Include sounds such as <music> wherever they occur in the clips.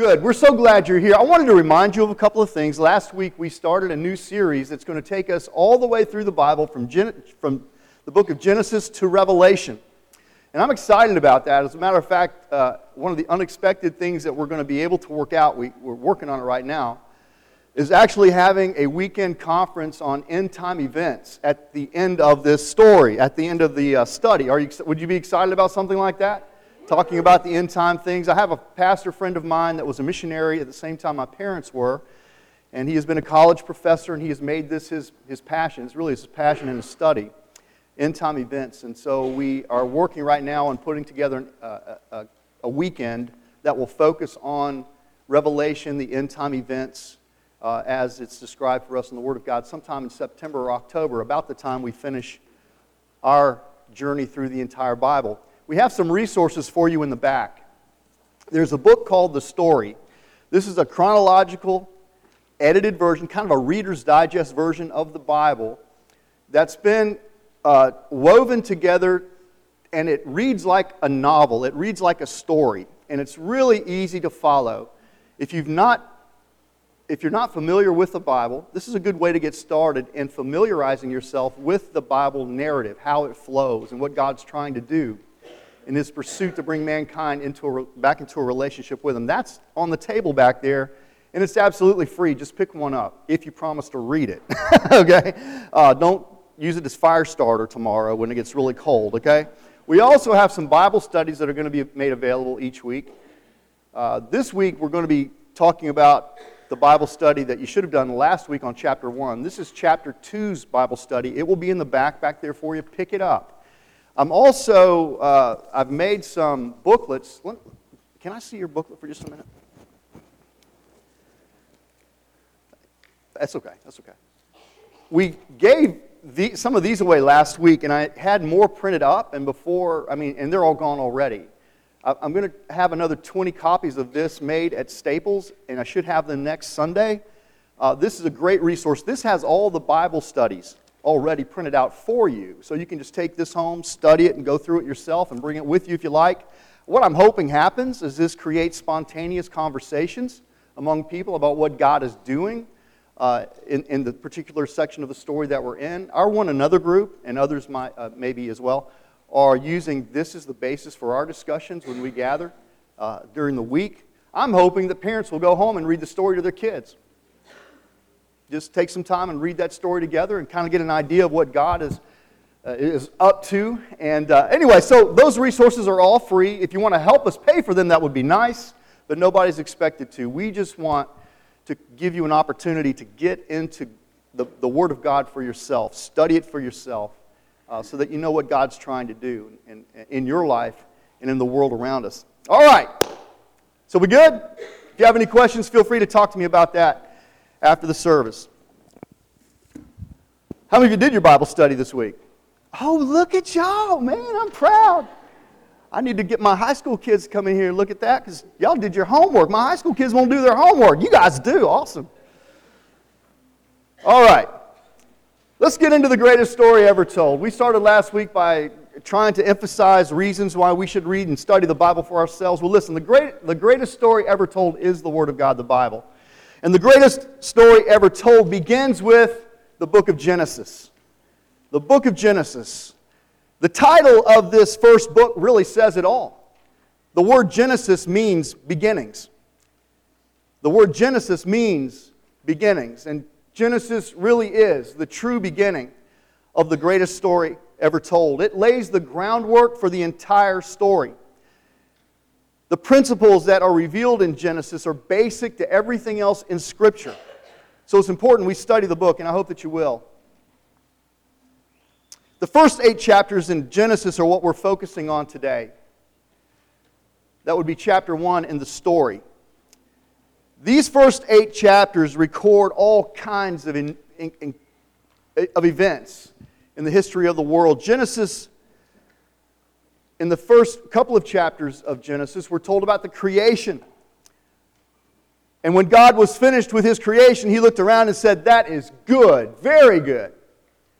Good. We're so glad you're here. I wanted to remind you of a couple of things. Last week we started a new series that's going to take us all the way through the Bible from, Gen- from the book of Genesis to Revelation. And I'm excited about that. As a matter of fact, uh, one of the unexpected things that we're going to be able to work out, we, we're working on it right now, is actually having a weekend conference on end time events at the end of this story, at the end of the uh, study. Are you, would you be excited about something like that? Talking about the end time things. I have a pastor friend of mine that was a missionary at the same time my parents were, and he has been a college professor, and he has made this his, his passion. It's really his passion and his study, end time events. And so we are working right now on putting together a, a, a weekend that will focus on Revelation, the end time events, uh, as it's described for us in the Word of God, sometime in September or October, about the time we finish our journey through the entire Bible we have some resources for you in the back. There's a book called The Story. This is a chronological, edited version, kind of a Reader's Digest version of the Bible that's been uh, woven together and it reads like a novel. It reads like a story, and it's really easy to follow. If you've not if you're not familiar with the Bible, this is a good way to get started in familiarizing yourself with the Bible narrative, how it flows, and what God's trying to do in his pursuit to bring mankind into a, back into a relationship with him. That's on the table back there, and it's absolutely free. Just pick one up if you promise to read it. <laughs> okay? Uh, don't use it as fire starter tomorrow when it gets really cold, okay? We also have some Bible studies that are going to be made available each week. Uh, this week, we're going to be talking about the Bible study that you should have done last week on chapter 1. This is chapter 2's Bible study. It will be in the back back there for you. Pick it up. I'm also, uh, I've made some booklets. Can I see your booklet for just a minute? That's okay. That's okay. We gave the, some of these away last week, and I had more printed up, and before, I mean, and they're all gone already. I'm going to have another 20 copies of this made at Staples, and I should have them next Sunday. Uh, this is a great resource. This has all the Bible studies already printed out for you. So you can just take this home, study it, and go through it yourself and bring it with you if you like. What I'm hoping happens is this creates spontaneous conversations among people about what God is doing uh, in, in the particular section of the story that we're in. Our one another group, and others might, uh, maybe as well, are using this as the basis for our discussions when we gather uh, during the week. I'm hoping that parents will go home and read the story to their kids just take some time and read that story together and kind of get an idea of what God is, uh, is up to. And uh, anyway, so those resources are all free. If you want to help us pay for them, that would be nice, but nobody's expected to. We just want to give you an opportunity to get into the, the Word of God for yourself, study it for yourself, uh, so that you know what God's trying to do in, in your life and in the world around us. All right. So we good? If you have any questions, feel free to talk to me about that after the service. How many of you did your Bible study this week? Oh, look at y'all, man. I'm proud. I need to get my high school kids to come in here and look at that because y'all did your homework. My high school kids won't do their homework. You guys do. Awesome. All right. Let's get into the greatest story ever told. We started last week by trying to emphasize reasons why we should read and study the Bible for ourselves. Well, listen, the, great, the greatest story ever told is the Word of God, the Bible. And the greatest story ever told begins with the book of Genesis. The book of Genesis. The title of this first book really says it all. The word Genesis means beginnings. The word Genesis means beginnings. And Genesis really is the true beginning of the greatest story ever told. It lays the groundwork for the entire story. The principles that are revealed in Genesis are basic to everything else in Scripture. So it's important we study the book, and I hope that you will. The first eight chapters in Genesis are what we're focusing on today. That would be chapter one in the story. These first eight chapters record all kinds of, in, in, in, of events in the history of the world. Genesis in the first couple of chapters of Genesis, we're told about the creation. And when God was finished with his creation, he looked around and said, That is good, very good.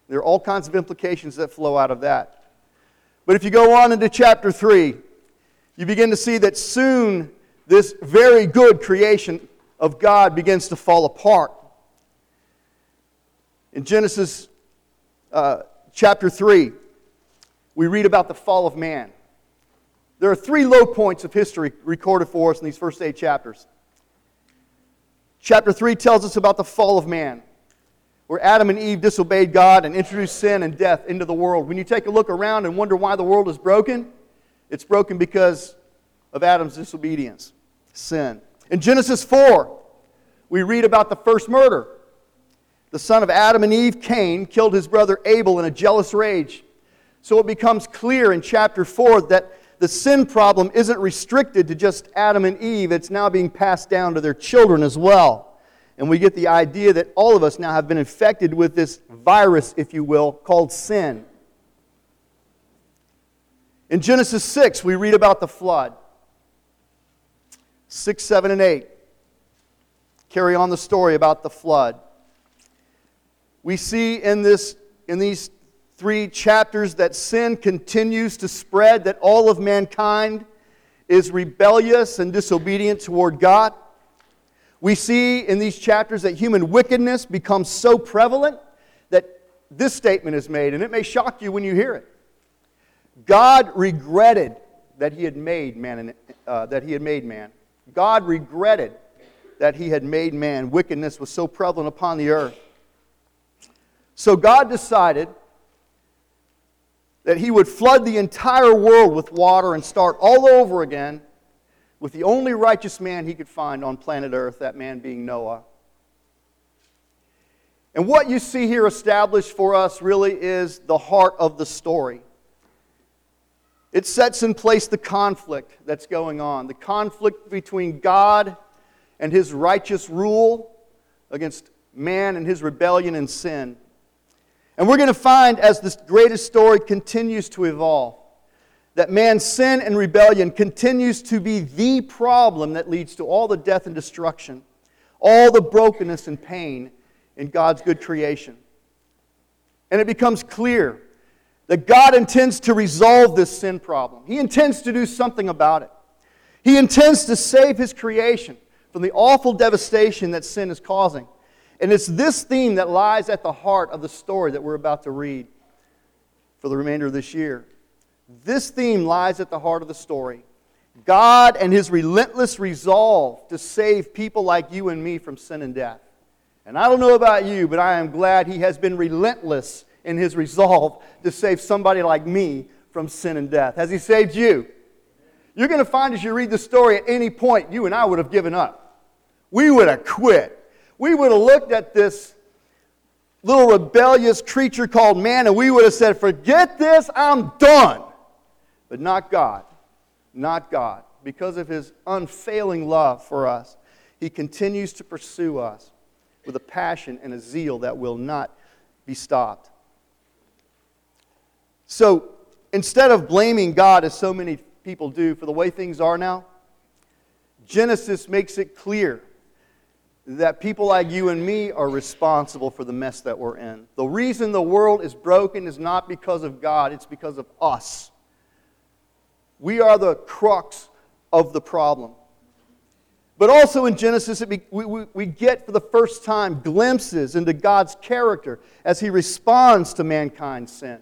There are all kinds of implications that flow out of that. But if you go on into chapter 3, you begin to see that soon this very good creation of God begins to fall apart. In Genesis uh, chapter 3, we read about the fall of man. There are three low points of history recorded for us in these first eight chapters. Chapter 3 tells us about the fall of man, where Adam and Eve disobeyed God and introduced sin and death into the world. When you take a look around and wonder why the world is broken, it's broken because of Adam's disobedience, sin. In Genesis 4, we read about the first murder. The son of Adam and Eve, Cain, killed his brother Abel in a jealous rage. So it becomes clear in chapter 4 that the sin problem isn't restricted to just Adam and Eve, it's now being passed down to their children as well. And we get the idea that all of us now have been infected with this virus, if you will, called sin. In Genesis 6, we read about the flood. 6, 7, and 8 carry on the story about the flood. We see in, this, in these three chapters that sin continues to spread, that all of mankind is rebellious and disobedient toward God. We see in these chapters that human wickedness becomes so prevalent that this statement is made, and it may shock you when you hear it. God regretted that he had made man, uh, that he had made man. God regretted that he had made man. Wickedness was so prevalent upon the earth. So God decided that he would flood the entire world with water and start all over again with the only righteous man he could find on planet earth, that man being Noah. And what you see here established for us really is the heart of the story. It sets in place the conflict that's going on the conflict between God and his righteous rule against man and his rebellion and sin. And we're going to find as this greatest story continues to evolve that man's sin and rebellion continues to be the problem that leads to all the death and destruction, all the brokenness and pain in God's good creation. And it becomes clear that God intends to resolve this sin problem. He intends to do something about it. He intends to save His creation from the awful devastation that sin is causing. And it's this theme that lies at the heart of the story that we're about to read for the remainder of this year. This theme lies at the heart of the story. God and his relentless resolve to save people like you and me from sin and death. And I don't know about you, but I am glad he has been relentless in his resolve to save somebody like me from sin and death. Has he saved you? You're going to find as you read the story at any point, you and I would have given up. We would have quit. We would have looked at this little rebellious creature called man and we would have said, Forget this, I'm done. But not God. Not God. Because of his unfailing love for us, he continues to pursue us with a passion and a zeal that will not be stopped. So instead of blaming God, as so many people do, for the way things are now, Genesis makes it clear that people like you and me are responsible for the mess that we're in. The reason the world is broken is not because of God, it's because of us. We are the crux of the problem. But also in Genesis, we, we, we get for the first time glimpses into God's character as He responds to mankind's sin.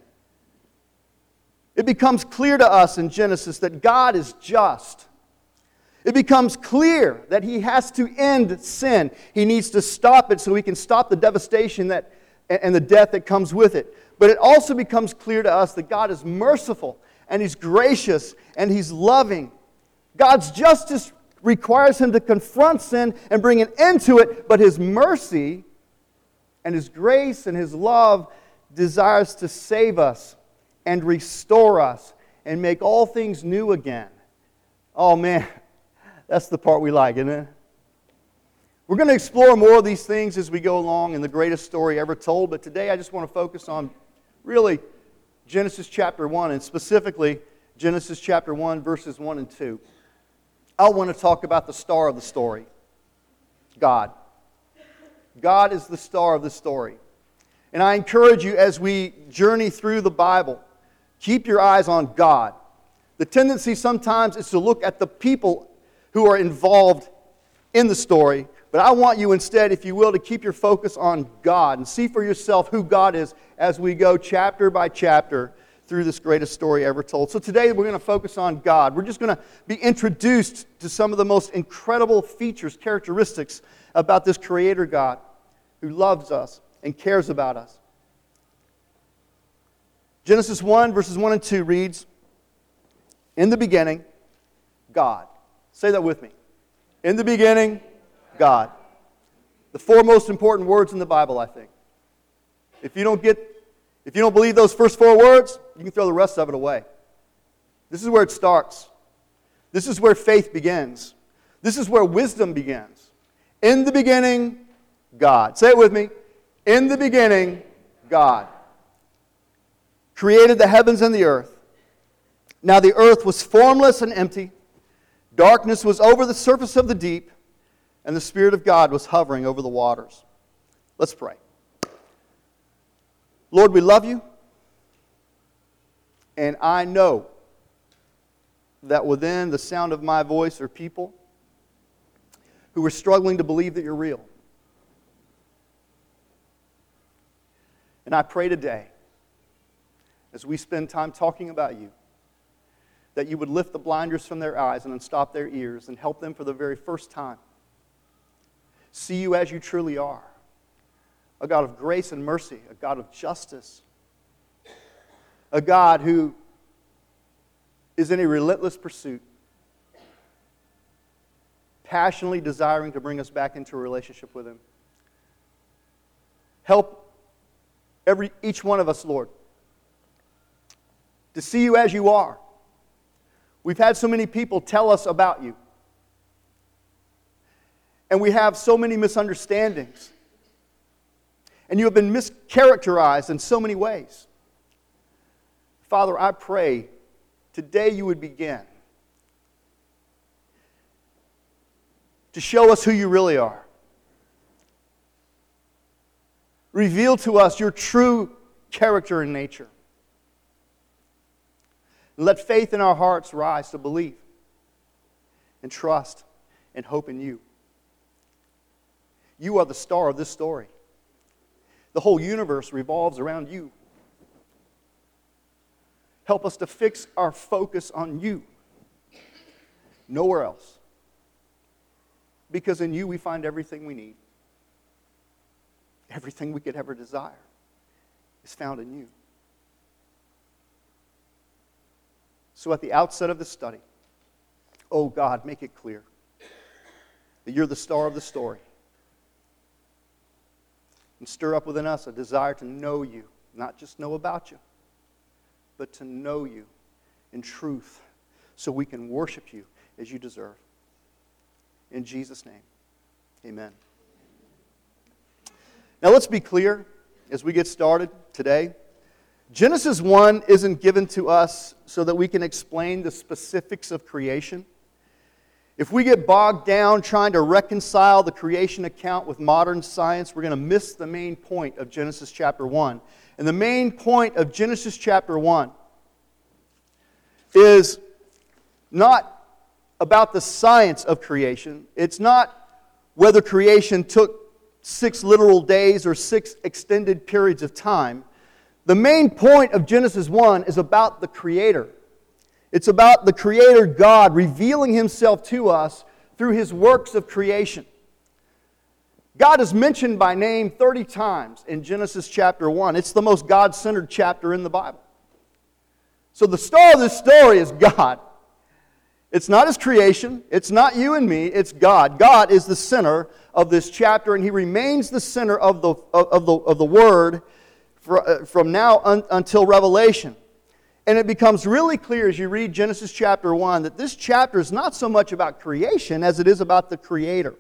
It becomes clear to us in Genesis that God is just. It becomes clear that He has to end sin. He needs to stop it so He can stop the devastation that, and the death that comes with it. But it also becomes clear to us that God is merciful and He's gracious and He's loving. God's justice requires Him to confront sin and bring an end to it, but His mercy and His grace and His love desires to save us and restore us and make all things new again. Oh man, that's the part we like, isn't it? We're going to explore more of these things as we go along in the greatest story ever told, but today I just want to focus on really Genesis chapter 1 and specifically Genesis chapter 1, verses 1 and 2. I want to talk about the star of the story God. God is the star of the story. And I encourage you as we journey through the Bible Keep your eyes on God. The tendency sometimes is to look at the people who are involved in the story. But I want you instead, if you will, to keep your focus on God and see for yourself who God is as we go chapter by chapter through this greatest story ever told. So today we're going to focus on God. We're just going to be introduced to some of the most incredible features, characteristics about this Creator God who loves us and cares about us. Genesis 1, verses 1 and 2 reads In the beginning, God. Say that with me. In the beginning, God. The four most important words in the Bible, I think. If you don't get if you don't believe those first four words, you can throw the rest of it away. This is where it starts. This is where faith begins. This is where wisdom begins. In the beginning, God. Say it with me. In the beginning, God created the heavens and the earth. Now the earth was formless and empty. Darkness was over the surface of the deep, and the Spirit of God was hovering over the waters. Let's pray. Lord, we love you. And I know that within the sound of my voice are people who are struggling to believe that you're real. And I pray today, as we spend time talking about you, that you would lift the blinders from their eyes and unstop their ears and help them for the very first time see you as you truly are a God of grace and mercy, a God of justice, a God who is in a relentless pursuit, passionately desiring to bring us back into a relationship with Him. Help every, each one of us, Lord, to see you as you are. We've had so many people tell us about you. And we have so many misunderstandings and you have been mischaracterized in so many ways. Father, I pray today you would begin to show us who you really are. Reveal to us your true character and nature. Let faith in our hearts rise to believe and trust and hope in you. You are the star of this story. The whole universe revolves around you. Help us to fix our focus on you, nowhere else. Because in you we find everything we need. Everything we could ever desire is found in you. So at the outset of the study, oh God, make it clear that you're the star of the story and stir up within us a desire to know you, not just know about you, but to know you in truth so we can worship you as you deserve. In Jesus' name, amen. Now let's be clear as we get started today. Genesis 1 isn't given to us so that we can explain the specifics of creation. If we get bogged down trying to reconcile the creation account with modern science, we're going to miss the main point of Genesis chapter 1. And the main point of Genesis chapter 1 is not about the science of creation. It's not whether creation took six literal days or six extended periods of time. The main point of Genesis 1 is about the Creator. It's about the Creator God revealing Himself to us through His works of creation. God is mentioned by name 30 times in Genesis chapter 1. It's the most God centered chapter in the Bible. So the star of this story is God. It's not His creation, it's not you and me, it's God. God is the center of this chapter, and He remains the center of the, of, the, of the Word Uh, from now un, until Revelation. And it becomes really clear as you read Genesis chapter 1 that this chapter is not so much about creation as it is about the Creator.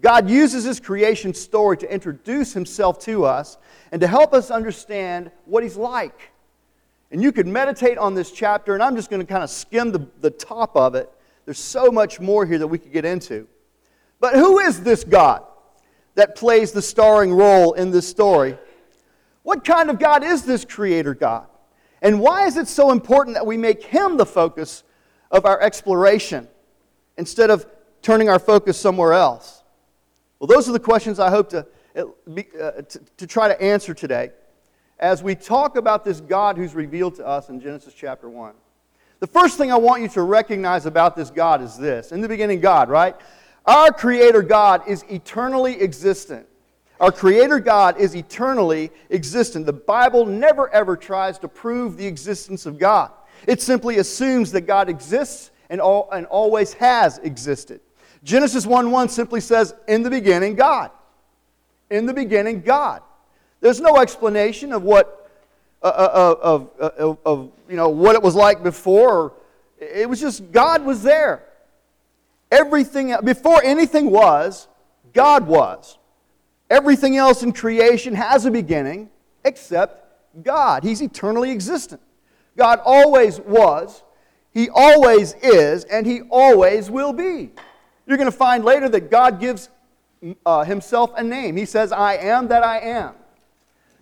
God uses his creation story to introduce himself to us and to help us understand what he's like. And you could meditate on this chapter, and I'm just going to kind of skim the, the top of it. There's so much more here that we could get into. But who is this God that plays the starring role in this story? What kind of God is this Creator God? And why is it so important that we make Him the focus of our exploration? instead of turning our focus somewhere else? Well, those are the questions I hope to, uh, to, to try to answer today as we talk about this God who's revealed to us in Genesis chapter 1. The first thing I want you to recognize about this God is this. In the beginning, God, right? Our Creator God is eternally existent. Our Creator God is eternally existent. The Bible never ever tries to prove the existence of God, it simply assumes that God exists and, all, and always has existed. Genesis 1 1 simply says, In the beginning, God. In the beginning, God. There's no explanation of what, uh, uh, of, uh, of, of, you know, what it was like before. It was just God was there. Everything, before anything was, God was. Everything else in creation has a beginning except God. He's eternally existent. God always was, He always is, and He always will be. You're going to find later that God gives uh, Himself a name. He says, I am that I am.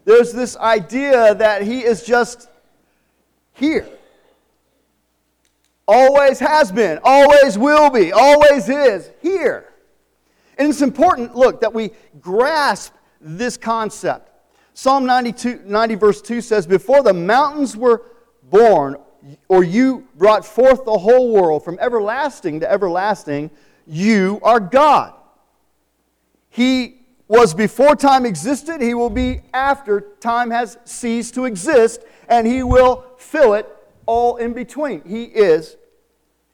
There's this idea that He is just here. Always has been, always will be, always is here. And it's important, look, that we grasp this concept. Psalm 92, 90, verse 2 says, Before the mountains were born, or you brought forth the whole world from everlasting to everlasting, you are God. He was before time existed, He will be after time has ceased to exist, and He will fill it all in between. He is.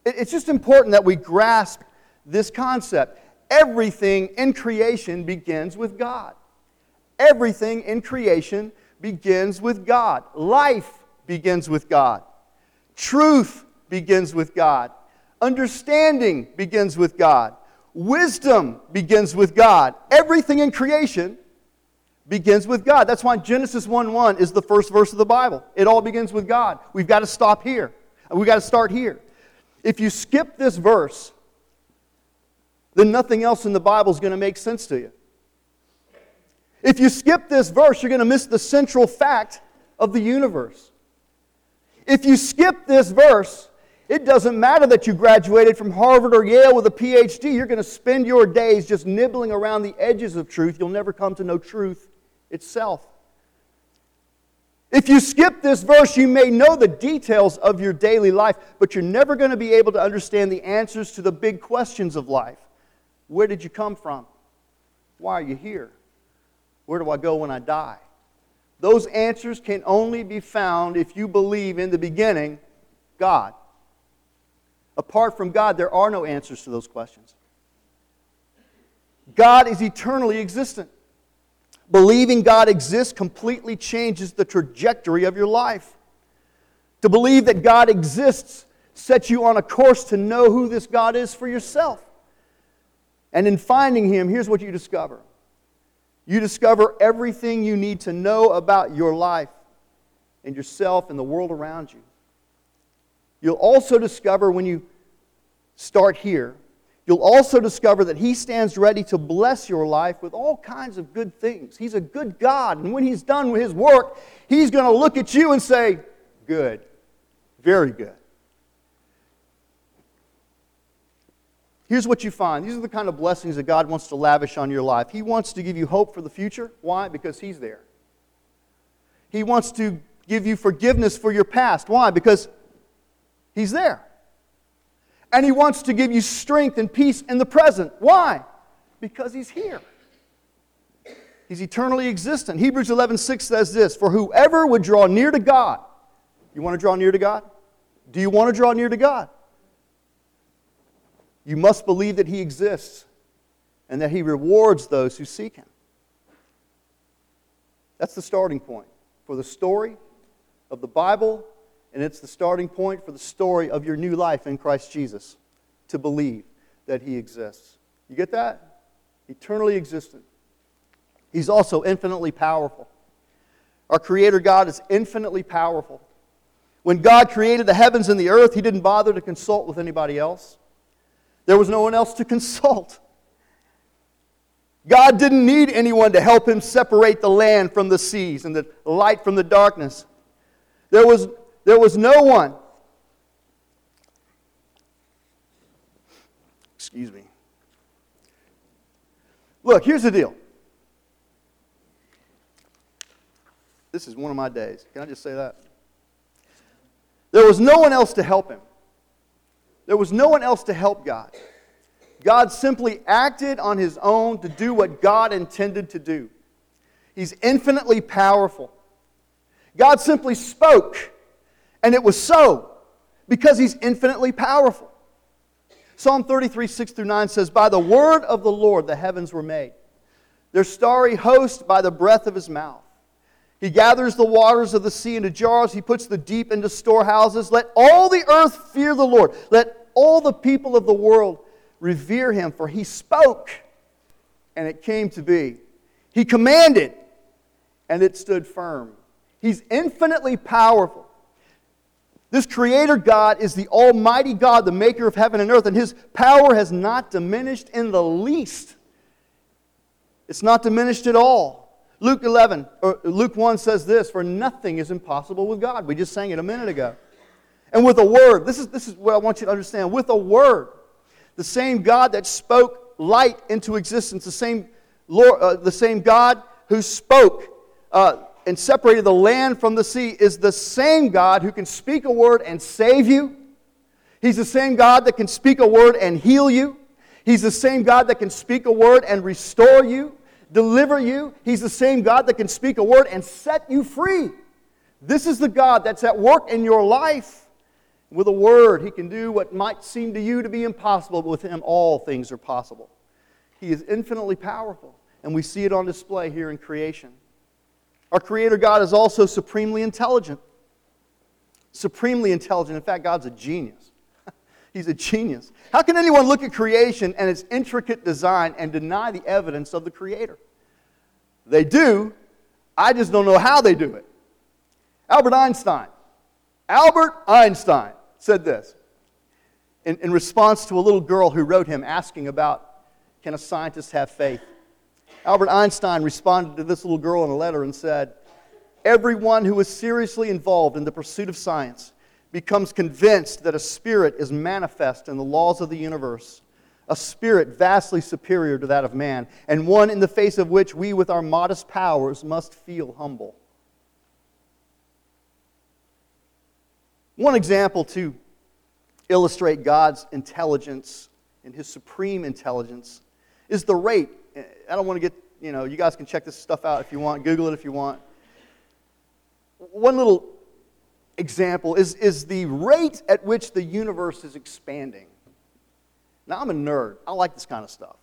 It's just important that we grasp this concept. Everything in creation begins with God. Everything in creation begins with God. Life begins with God. Truth begins with God. Understanding begins with God. Wisdom begins with God. Everything in creation begins with God. That's why Genesis 1 1 is the first verse of the Bible. It all begins with God. We've got to stop here. We've got to start here. If you skip this verse, then nothing else in the Bible is going to make sense to you. If you skip this verse, you're going to miss the central fact of the universe. If you skip this verse, it doesn't matter that you graduated from Harvard or Yale with a PhD. You're going to spend your days just nibbling around the edges of truth. You'll never come to know truth itself. If you skip this verse, you may know the details of your daily life, but you're never going to be able to understand the answers to the big questions of life. Where did you come from? Why are you here? Where do I go when I die? Those answers can only be found if you believe in the beginning, God. Apart from God, there are no answers to those questions. God is eternally existent. Believing God exists completely changes the trajectory of your life. To believe that God exists sets you on a course to know who this God is for yourself. And in finding Him, here's what you discover you discover everything you need to know about your life and yourself and the world around you. You'll also discover when you start here, you'll also discover that He stands ready to bless your life with all kinds of good things. He's a good God, and when He's done with His work, He's going to look at you and say, Good, very good. Here's what you find. These are the kind of blessings that God wants to lavish on your life. He wants to give you hope for the future. Why? Because He's there. He wants to give you forgiveness for your past. Why? Because He's there. And He wants to give you strength and peace in the present. Why? Because He's here. He's eternally existent. Hebrews 11:6 says this, "For whoever would draw near to God, you want to draw near to God? Do you want to draw near to God? You must believe that He exists and that He rewards those who seek Him. That's the starting point for the story of the Bible, and it's the starting point for the story of your new life in Christ Jesus to believe that He exists. You get that? Eternally existent. He's also infinitely powerful. Our Creator God is infinitely powerful. When God created the heavens and the earth, He didn't bother to consult with anybody else. There was no one else to consult. God didn't need anyone to help him separate the land from the seas and the light from the darkness. There was, there was no one. Excuse me. Look, here's the deal. This is one of my days. Can I just say that? There was no one else to help him. There was no one else to help God. God simply acted on his own to do what God intended to do. He's infinitely powerful. God simply spoke, and it was so because he's infinitely powerful. Psalm 33, 6 through 9 says, By the word of the Lord the heavens were made, their starry host by the breath of his mouth. He gathers the waters of the sea into jars. He puts the deep into storehouses. Let all the earth fear the Lord. Let all the people of the world revere him, for he spoke, and it came to be. He commanded, and it stood firm. He's infinitely powerful. This Creator God is the Almighty God, the maker of heaven and earth, and His power has not diminished in the least. It's not diminished at all. Luke 11, or Luke 1 says this For nothing is impossible with God. We just sang it a minute ago. And with a word, this is, this is what I want you to understand. With a word, the same God that spoke light into existence, the same, Lord, uh, the same God who spoke uh, and separated the land from the sea, is the same God who can speak a word and save you. He's the same God that can speak a word and heal you. He's the same God that can speak a word and restore you deliver you. He's the same God that can speak a word and set you free. This is the God that's at work in your life. With a word, He can do what might seem to you to be impossible, but with Him, all things are possible. He is infinitely powerful, and we see it on display here in creation. Our Creator God is also supremely intelligent. Supremely intelligent. In fact, God's a genius. <laughs> He's a genius. How can anyone look at creation and its intricate design and deny the evidence of the Creator? They do. I just don't know how they do it. Albert Einstein. Albert Einstein said this in, in response to a little girl who wrote him asking about can a scientist have faith? Albert Einstein responded to this little girl in a letter and said, Everyone who is seriously involved in the pursuit of science becomes convinced that a spirit is manifest in the laws of the universe, a spirit vastly superior to that of man, and one in the face of which we, with our modest powers, must feel humble. One example to illustrate God's intelligence and his supreme intelligence is the rate. I don't want to get, you know, you guys can check this stuff out if you want, Google it if you want. One little example is, is the rate at which the universe is expanding. Now, I'm a nerd. I like this kind of stuff.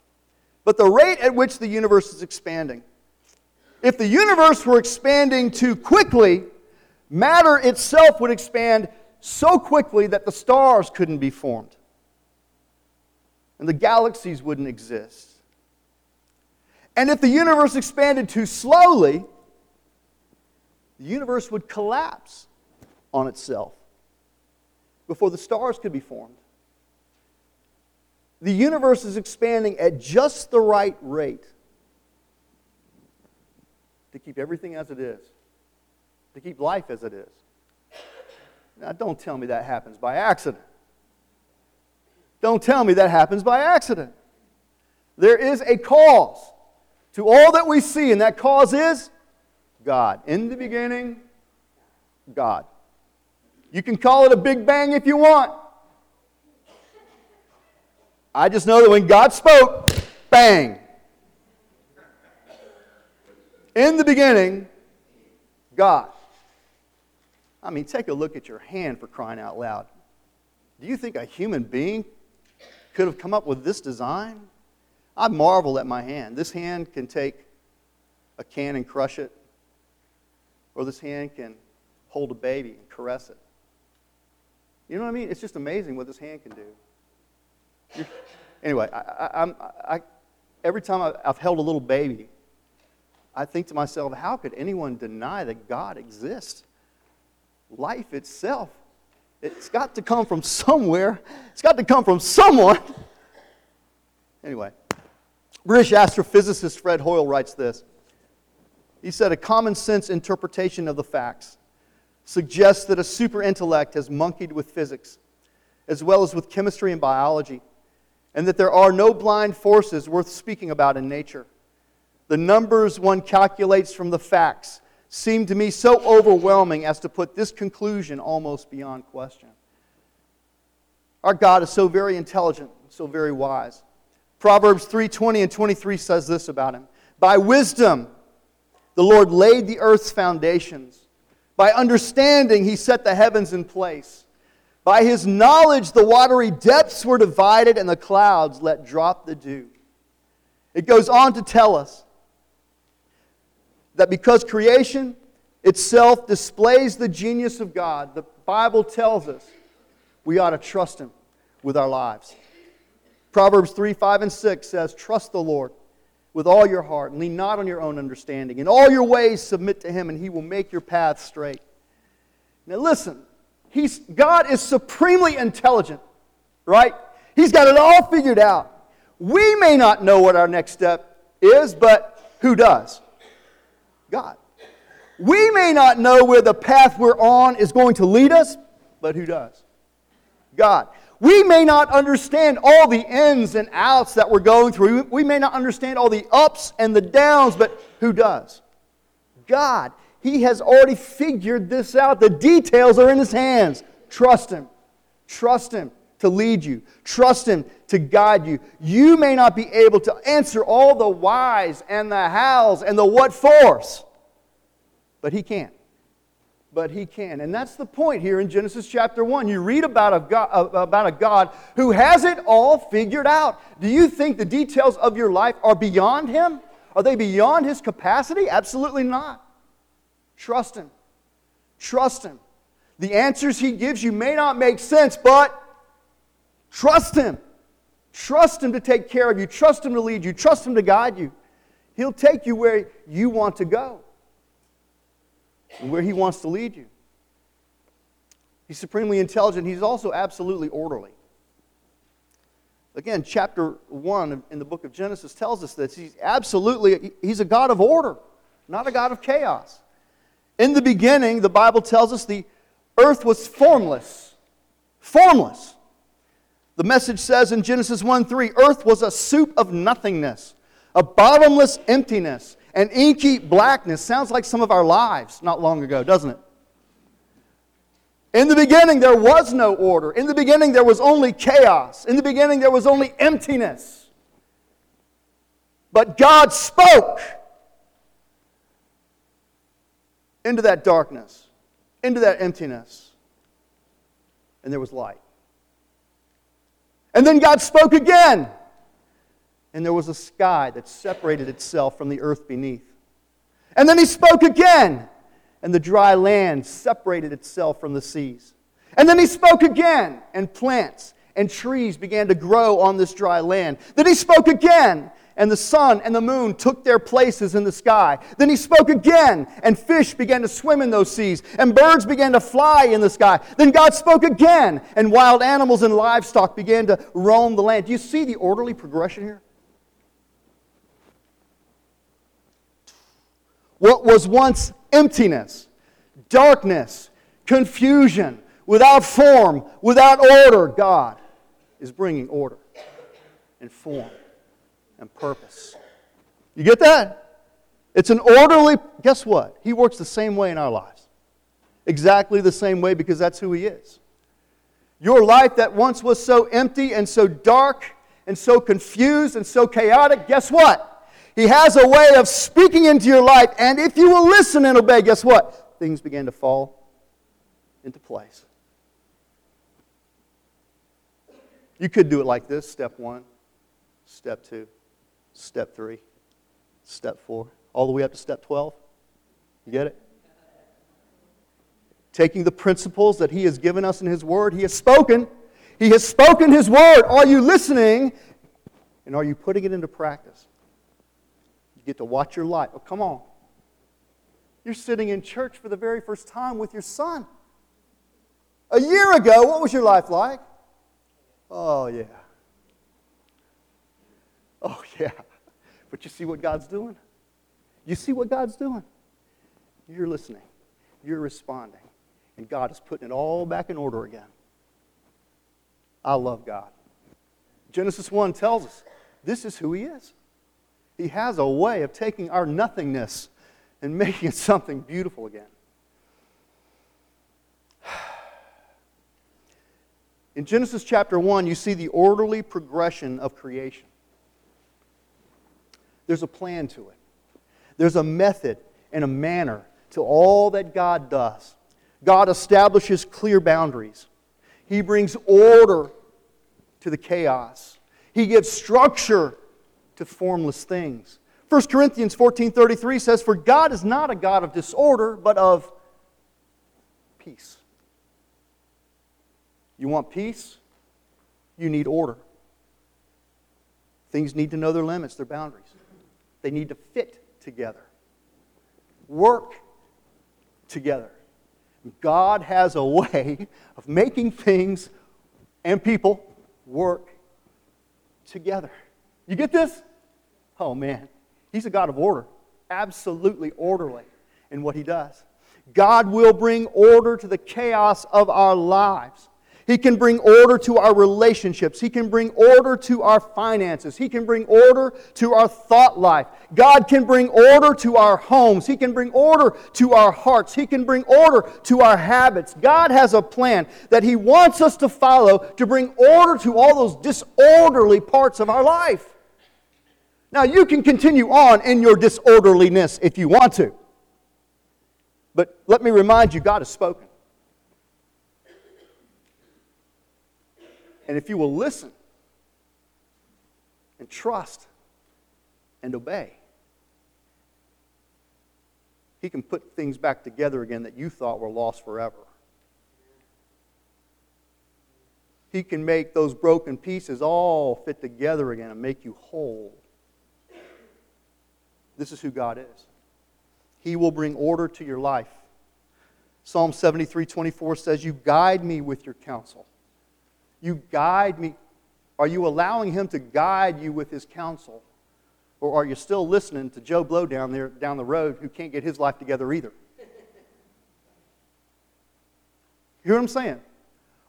But the rate at which the universe is expanding. If the universe were expanding too quickly, matter itself would expand so quickly that the stars couldn't be formed and the galaxies wouldn't exist. And if the universe expanded too slowly, the universe would collapse on itself before the stars could be formed. The universe is expanding at just the right rate to keep everything as it is, to keep life as it is. Now, don't tell me that happens by accident. Don't tell me that happens by accident. There is a cause to all that we see, and that cause is God. In the beginning, God. You can call it a big bang if you want. I just know that when God spoke, bang. In the beginning, God. I mean, take a look at your hand for crying out loud. Do you think a human being could have come up with this design? I marvel at my hand. This hand can take a can and crush it, or this hand can hold a baby and caress it. You know what I mean? It's just amazing what this hand can do. You're, anyway, I, I, I, every time I've held a little baby, I think to myself, how could anyone deny that God exists? Life itself, it's got to come from somewhere. It's got to come from someone. Anyway, British astrophysicist Fred Hoyle writes this. He said, a common sense interpretation of the facts suggests that a super intellect has monkeyed with physics, as well as with chemistry and biology, and that there are no blind forces worth speaking about in nature. The numbers one calculates from the facts seem to me so overwhelming as to put this conclusion almost beyond question. Our God is so very intelligent, so very wise. Proverbs 3:20 and 23 says this about him. By wisdom the Lord laid the earth's foundations. By understanding he set the heavens in place. By his knowledge the watery depths were divided and the clouds let drop the dew. It goes on to tell us that because creation itself displays the genius of God, the Bible tells us we ought to trust Him with our lives. Proverbs 3 5 and 6 says, Trust the Lord with all your heart and lean not on your own understanding. In all your ways, submit to Him, and He will make your path straight. Now, listen, he's, God is supremely intelligent, right? He's got it all figured out. We may not know what our next step is, but who does? God. We may not know where the path we're on is going to lead us, but who does? God. We may not understand all the ins and outs that we're going through. We may not understand all the ups and the downs, but who does? God. He has already figured this out. The details are in His hands. Trust Him. Trust Him to lead you. Trust Him to guide you. You may not be able to answer all the whys and the hows and the what fors, but He can. But He can. And that's the point here in Genesis chapter 1. You read about a, God, uh, about a God who has it all figured out. Do you think the details of your life are beyond Him? Are they beyond His capacity? Absolutely not. Trust Him. Trust Him. The answers He gives you may not make sense, but trust Him. Trust Him to take care of you. Trust Him to lead you. Trust Him to guide you. He'll take you where you want to go and where He wants to lead you. He's supremely intelligent. He's also absolutely orderly. Again, chapter 1 in the book of Genesis tells us that he's absolutely, he's a God of order, not a God of chaos. In the beginning, the Bible tells us the earth was formless. Formless. The message says in Genesis 1 3, earth was a soup of nothingness, a bottomless emptiness, an inky blackness. Sounds like some of our lives not long ago, doesn't it? In the beginning, there was no order. In the beginning, there was only chaos. In the beginning, there was only emptiness. But God spoke into that darkness, into that emptiness, and there was light. And then God spoke again, and there was a sky that separated itself from the earth beneath. And then He spoke again, and the dry land separated itself from the seas. And then He spoke again, and plants and trees began to grow on this dry land. Then He spoke again, and the sun and the moon took their places in the sky. Then he spoke again, and fish began to swim in those seas, and birds began to fly in the sky. Then God spoke again, and wild animals and livestock began to roam the land. Do you see the orderly progression here? What was once emptiness, darkness, confusion, without form, without order, God is bringing order and form and purpose. You get that? It's an orderly, guess what? He works the same way in our lives. Exactly the same way because that's who He is. Your life that once was so empty and so dark and so confused and so chaotic, guess what? He has a way of speaking into your life, and if you will listen and obey, guess what? Things begin to fall into place. You could do it like this step one, step two, step three, step four, all the way up to step 12. You get it? Taking the principles that He has given us in His Word, He has spoken. He has spoken His Word. Are you listening? And are you putting it into practice? You get to watch your life. Oh, come on. You're sitting in church for the very first time with your son. A year ago, what was your life like? Oh, yeah. <laughs> Oh, yeah. But you see what God's doing? You see what God's doing? You're listening, you're responding, and God is putting it all back in order again. I love God. Genesis 1 tells us this is who He is. He has a way of taking our nothingness and <laughs> making it something beautiful again. <sighs> In Genesis chapter 1, you see the orderly progression of creation. There's a plan to it, there's a method and a manner to all that God does. God establishes clear boundaries, He brings order to the chaos, He gives structure to formless things. 1 Corinthians 14:33 says for God is not a God of disorder but of peace. You want peace? You need order. Things need to know their limits, their boundaries. They need to fit together. Work together. God has a way of making things and people work together. You get this? Oh man, he's a God of order, absolutely orderly in what he does. God will bring order to the chaos of our lives. He can bring order to our relationships. He can bring order to our finances. He can bring order to our thought life. God can bring order to our homes. He can bring order to our hearts. He can bring order to our habits. God has a plan that He wants us to follow to bring order to all those disorderly parts of our life. Now, you can continue on in your disorderliness if you want to. But let me remind you God has spoken. And if you will listen and trust and obey, He can put things back together again that you thought were lost forever. He can make those broken pieces all fit together again and make you whole. This is who God is. He will bring order to your life. Psalm 73 24 says, You guide me with your counsel. You guide me. Are you allowing Him to guide you with His counsel? Or are you still listening to Joe Blow down there down the road who can't get his life together either? <laughs> You hear what I'm saying?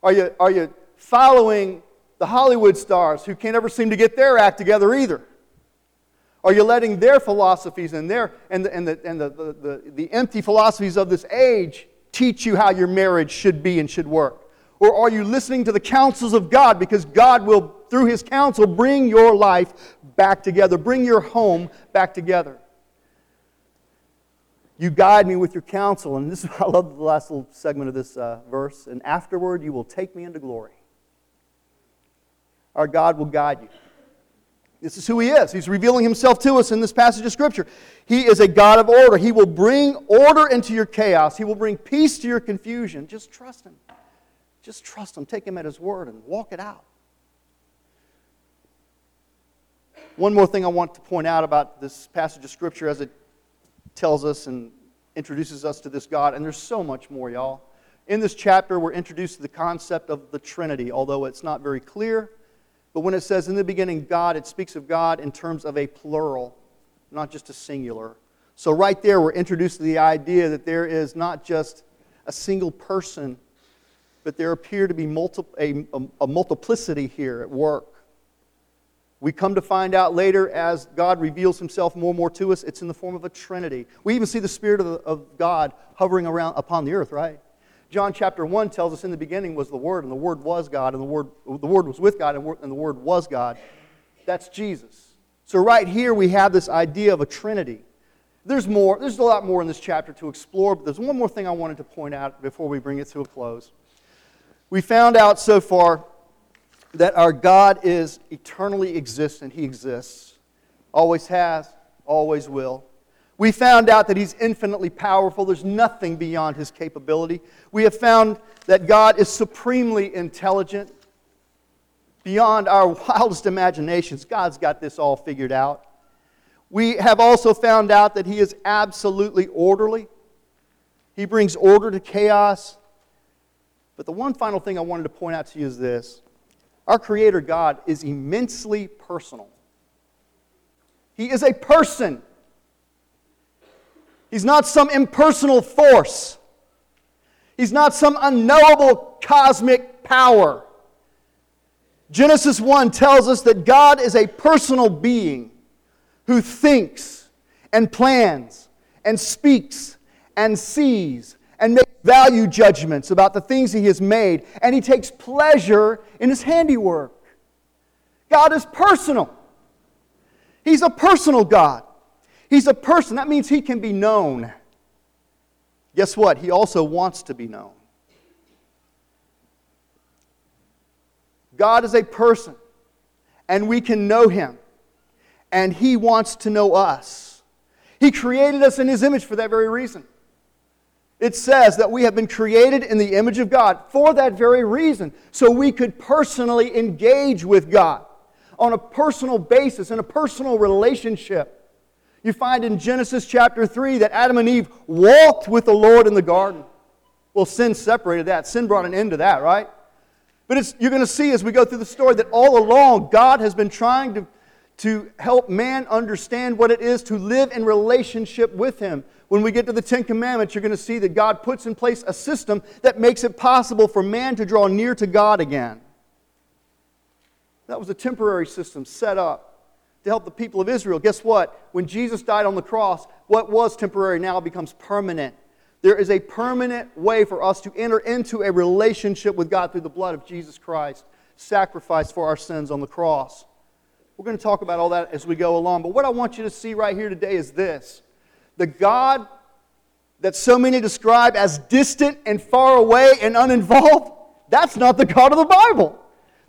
Are you, are you following the Hollywood stars who can't ever seem to get their act together either? Are you letting their philosophies and, their, and, the, and, the, and the, the, the, the empty philosophies of this age teach you how your marriage should be and should work? Or are you listening to the counsels of God because God will, through His counsel, bring your life back together, bring your home back together? You guide me with your counsel. And this is, I love the last little segment of this uh, verse. And afterward, you will take me into glory. Our God will guide you. This is who He is. He's revealing Himself to us in this passage of Scripture. He is a God of order. He will bring order into your chaos, He will bring peace to your confusion. Just trust Him. Just trust Him, take Him at His word, and walk it out. One more thing I want to point out about this passage of Scripture as it tells us and introduces us to this God, and there's so much more, y'all. In this chapter, we're introduced to the concept of the Trinity, although it's not very clear. But when it says in the beginning God, it speaks of God in terms of a plural, not just a singular. So, right there, we're introduced to the idea that there is not just a single person but there appear to be multi- a, a, a multiplicity here at work. We come to find out later as God reveals himself more and more to us, it's in the form of a trinity. We even see the Spirit of, of God hovering around upon the earth, right? John chapter 1 tells us in the beginning was the Word, and the Word was God, and the Word, the word was with God, and, and the Word was God. That's Jesus. So, right here, we have this idea of a trinity. There's more, there's a lot more in this chapter to explore, but there's one more thing I wanted to point out before we bring it to a close. We found out so far that our God is eternally existent. He exists, always has, always will. We found out that He's infinitely powerful. There's nothing beyond His capability. We have found that God is supremely intelligent, beyond our <laughs> wildest imaginations. God's got this all figured out. We have also found out that He is absolutely orderly. He brings order to chaos. But the one final thing I wanted to point out to you is this our Creator God is immensely personal. He is a person. He's not some impersonal force. He's not some unknowable cosmic power. Genesis 1 tells us that God is a personal being who thinks and plans and speaks and sees value judgments about the things he has made, and he takes pleasure in his handiwork. God is personal. He's a personal God. He's a person. That means he can be known. Guess what? He also wants to be known. God is a person, and we can know him, and he wants to know us. He created us in his image for that very reason. It says that we have been created in the image of God for that very reason, so we could personally engage with God on a personal basis, in a personal relationship. You find in Genesis chapter 3 that Adam and Eve walked with the Lord in the garden. Well, sin separated that. Sin brought an end to that, right? But you're going to see as we go through the story that all along God has been trying to, to help man understand what it is to live in relationship with Him. When we get to the Ten Commandments, you're going to see that God puts in place a system that makes it possible for man to draw near to God again. That was a temporary system set up to help the people of Israel. Guess what? When Jesus died on the cross, what was temporary now becomes permanent. There is a permanent way for us to enter into a relationship with God through the blood of Jesus Christ, sacrificed for our sins on the cross. We're going to talk about all that as we go along. But what I want you to see right here today is this the God that so many describe as distant and far away and uninvolved, that's not the God of the Bible.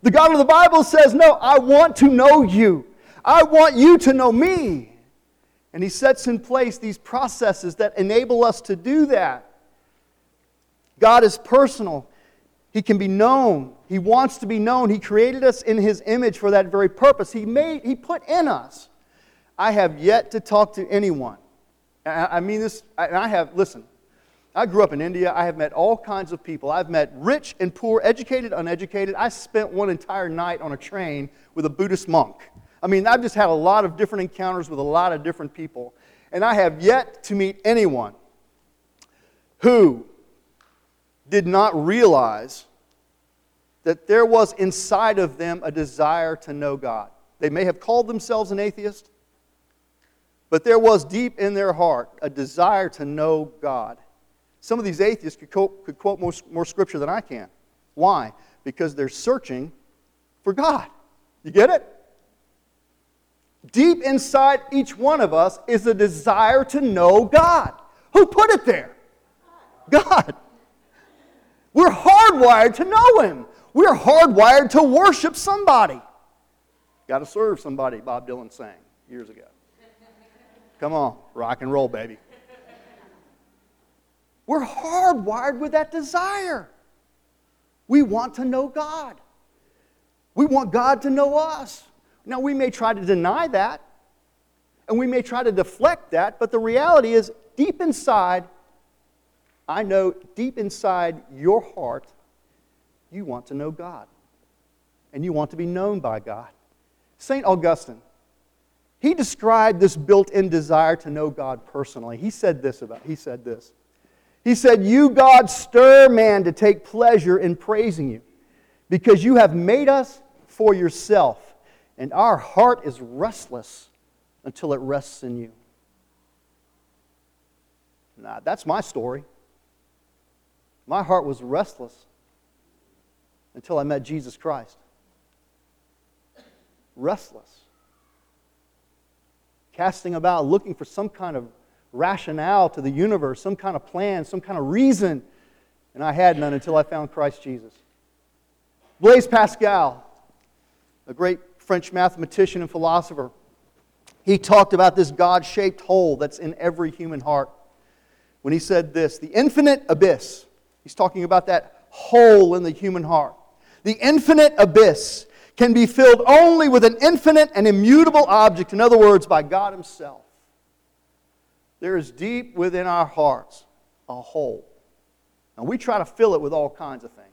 The God of the Bible says, No, I want to know you. I want you to know me. And He sets in place these processes that enable us to do that. God is personal, He can be known. He wants to be known. He created us in His image for that very purpose. He, made, he put in us. I have yet to talk to anyone. I mean this, and I have, listen, I grew up in India. I have met all kinds of people. I've met rich and poor, educated, uneducated. I spent one entire night on a train with a Buddhist monk. I mean, I've just had a lot of different encounters with a lot of different people. And I have yet to meet anyone who did not realize that there was inside of them a desire to know God. They may have called themselves an atheist, there was deep in their heart a desire to know God. Some of these atheists could quote, could quote more, more scripture than I can. Why? Because they're searching for God. You get it? Deep inside each one of us is a desire to know God. Who put it there? God. We're hardwired to know Him. We're hardwired to worship somebody. Got to serve somebody, Bob Dylan sang years ago. Come on, rock and roll, baby. We're hardwired with that desire. We want to know God. We want God to know us. Now, we may try to deny that, and we may try to deflect that, but the reality is, deep inside, I know deep inside your heart, you want to know God. And you want to be known by God. St. Augustine, he described this built in desire to know God personally. He said this about, he said this. He said, You, God, stir man to take pleasure in praising you because you have made us for yourself, and our heart is restless until it rests in you. Now, that's my story. My heart was restless until I met Jesus Christ. Restless. Casting about, looking for some kind of rationale to the universe, some kind of plan, some kind of reason. And I had none until I found Christ Jesus. Blaise Pascal, a great French mathematician and philosopher, he talked about this God shaped hole that's in every human heart. When he said this, the infinite abyss, he's talking about that hole in the human heart. The infinite abyss can be filled only with an infinite and immutable object, in other words, by God Himself. There is deep within our hearts a hole. And we try to fill it with all kinds of things.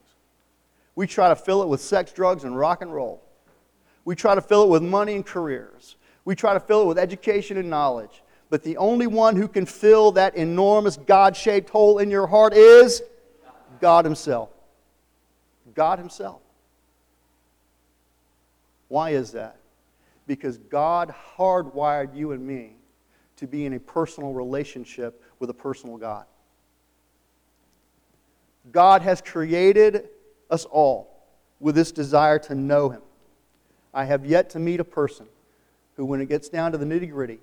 We try to fill it with sex, drugs, and rock and roll. We try to fill it with money and careers. We try to fill it with education and knowledge. But the only one who can fill that enormous God shaped hole in your heart is God Himself. God Himself. Why is that? Because God hardwired you and me to be in a personal relationship with a personal God. God has created us all with this desire to know Him. I have yet to meet a person who, when it gets down to the nitty gritty,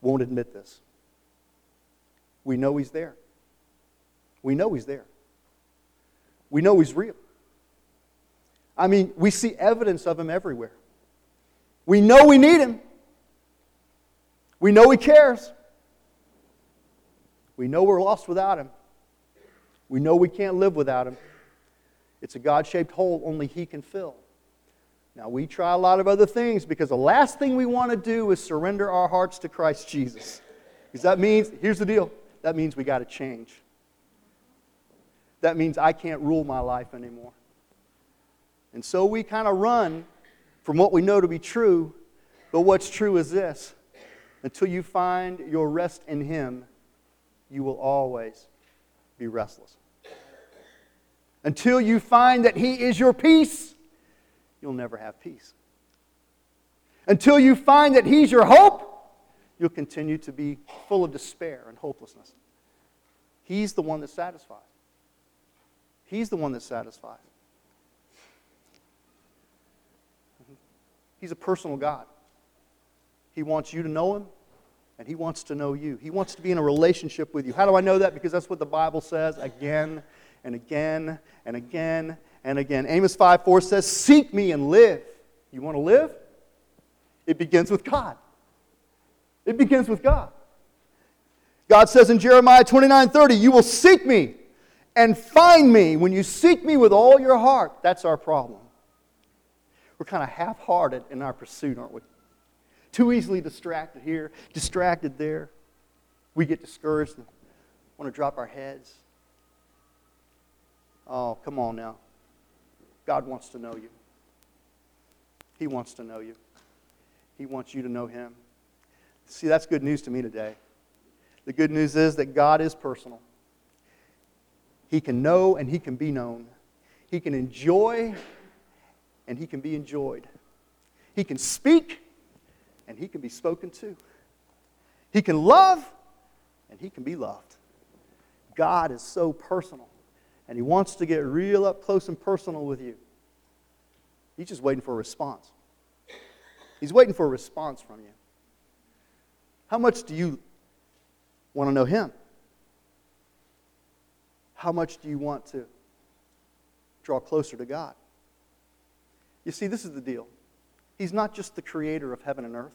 won't admit this. We know He's there. We know He's there. We know He's real. I mean, we see evidence of Him everywhere. We know we need Him. We know He cares. We know we're lost without Him. We know we can't live without Him. It's a God shaped hole only He can fill. Now, we try a lot of other things because the last thing we want to do is surrender our hearts to Christ Jesus. Because that means, here's the deal that means we got to change. That means I can't rule my life anymore. And so we kind of run from what we know to be true, but what's true is this until you find your rest in Him, you will always be restless. Until you find that He is your peace, you'll never have peace. Until you find that He's your hope, you'll continue to be full of despair and hopelessness. He's the one that satisfies. He's the one that satisfies. He's a personal God. He wants you to know Him, and He wants to know you. He wants to be in a relationship with you. How do I know that? Because that's what the Bible says again and again and again and again. Amos 5 4 says, Seek me and live. You want to live? It begins with God. It begins with God. God says in Jeremiah 29 30, You will seek me and find me when you seek me with all your heart. That's our problem. We're kind of half hearted in our pursuit, aren't we? Too easily distracted here, distracted there. We get discouraged and want to drop our heads. Oh, come on now. God wants to know you. He wants to know you. He wants you to know Him. See, that's good news to me today. The good news is that God is personal. He can know and He can be known. He can enjoy and He can be enjoyed. He can speak and He can be spoken to. He can love and He can be loved. God is so personal and He wants to get real up close and personal with you. He's just waiting for a response. He's waiting for a response from you. How much do you want to know Him? How much do you want to draw closer to God? You see, this is the deal. He's not just the creator of heaven and earth,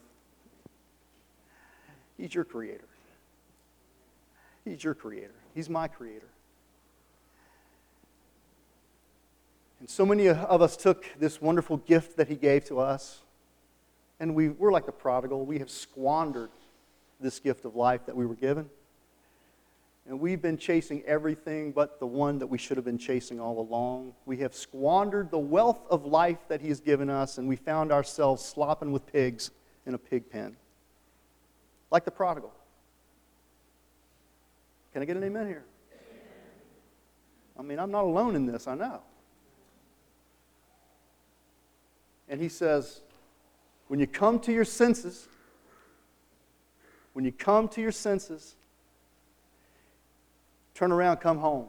He's your creator. He's your creator. He's my creator. And so many of us took this wonderful gift that He gave to us, and we, we're like the prodigal. We have squandered this gift of life that we were given. And we've been chasing everything but the one that we should have been chasing all along. We have squandered the wealth of life that He has given us, and we found ourselves slopping with pigs in a pig pen. Like the prodigal. Can I get an amen here? I mean, I'm not alone in this, I know. And he says, when you come to your senses, when you come to your senses, turn around, come home.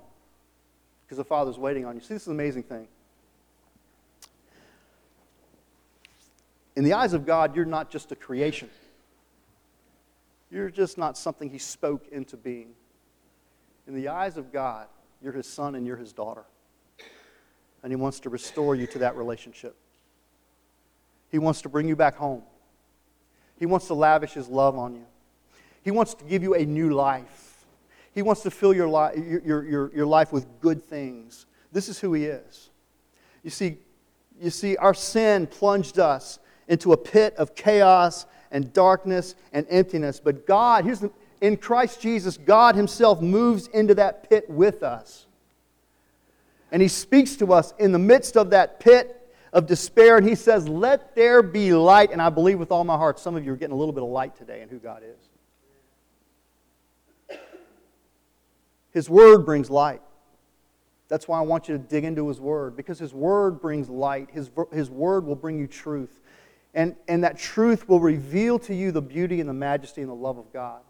Because the Father's waiting on you. See, this is an amazing thing. In the eyes of God, you're not just a creation. You're just not something He spoke into being. In the eyes of God, you're His son and you're His daughter. And He wants to restore you to that relationship. He wants to bring you back home. He wants to lavish His love on you. He wants to give you a new life. He wants to fill your, li- your, your, your life with good things. This is who He is. You see, you see, our sin plunged us into a pit of chaos and darkness and emptiness. But God, here's the, in Christ Jesus, God Himself moves into that pit with us. And He speaks to us in the midst of that pit of despair, and he says, Let there be light. And I believe with all my heart, some of you are getting a little bit of light today in who God is. His word brings light. That's why I want you to dig into His Word, because His Word brings light. His, his Word will bring you truth. And, and that truth will reveal to you the beauty and the majesty and the love of God.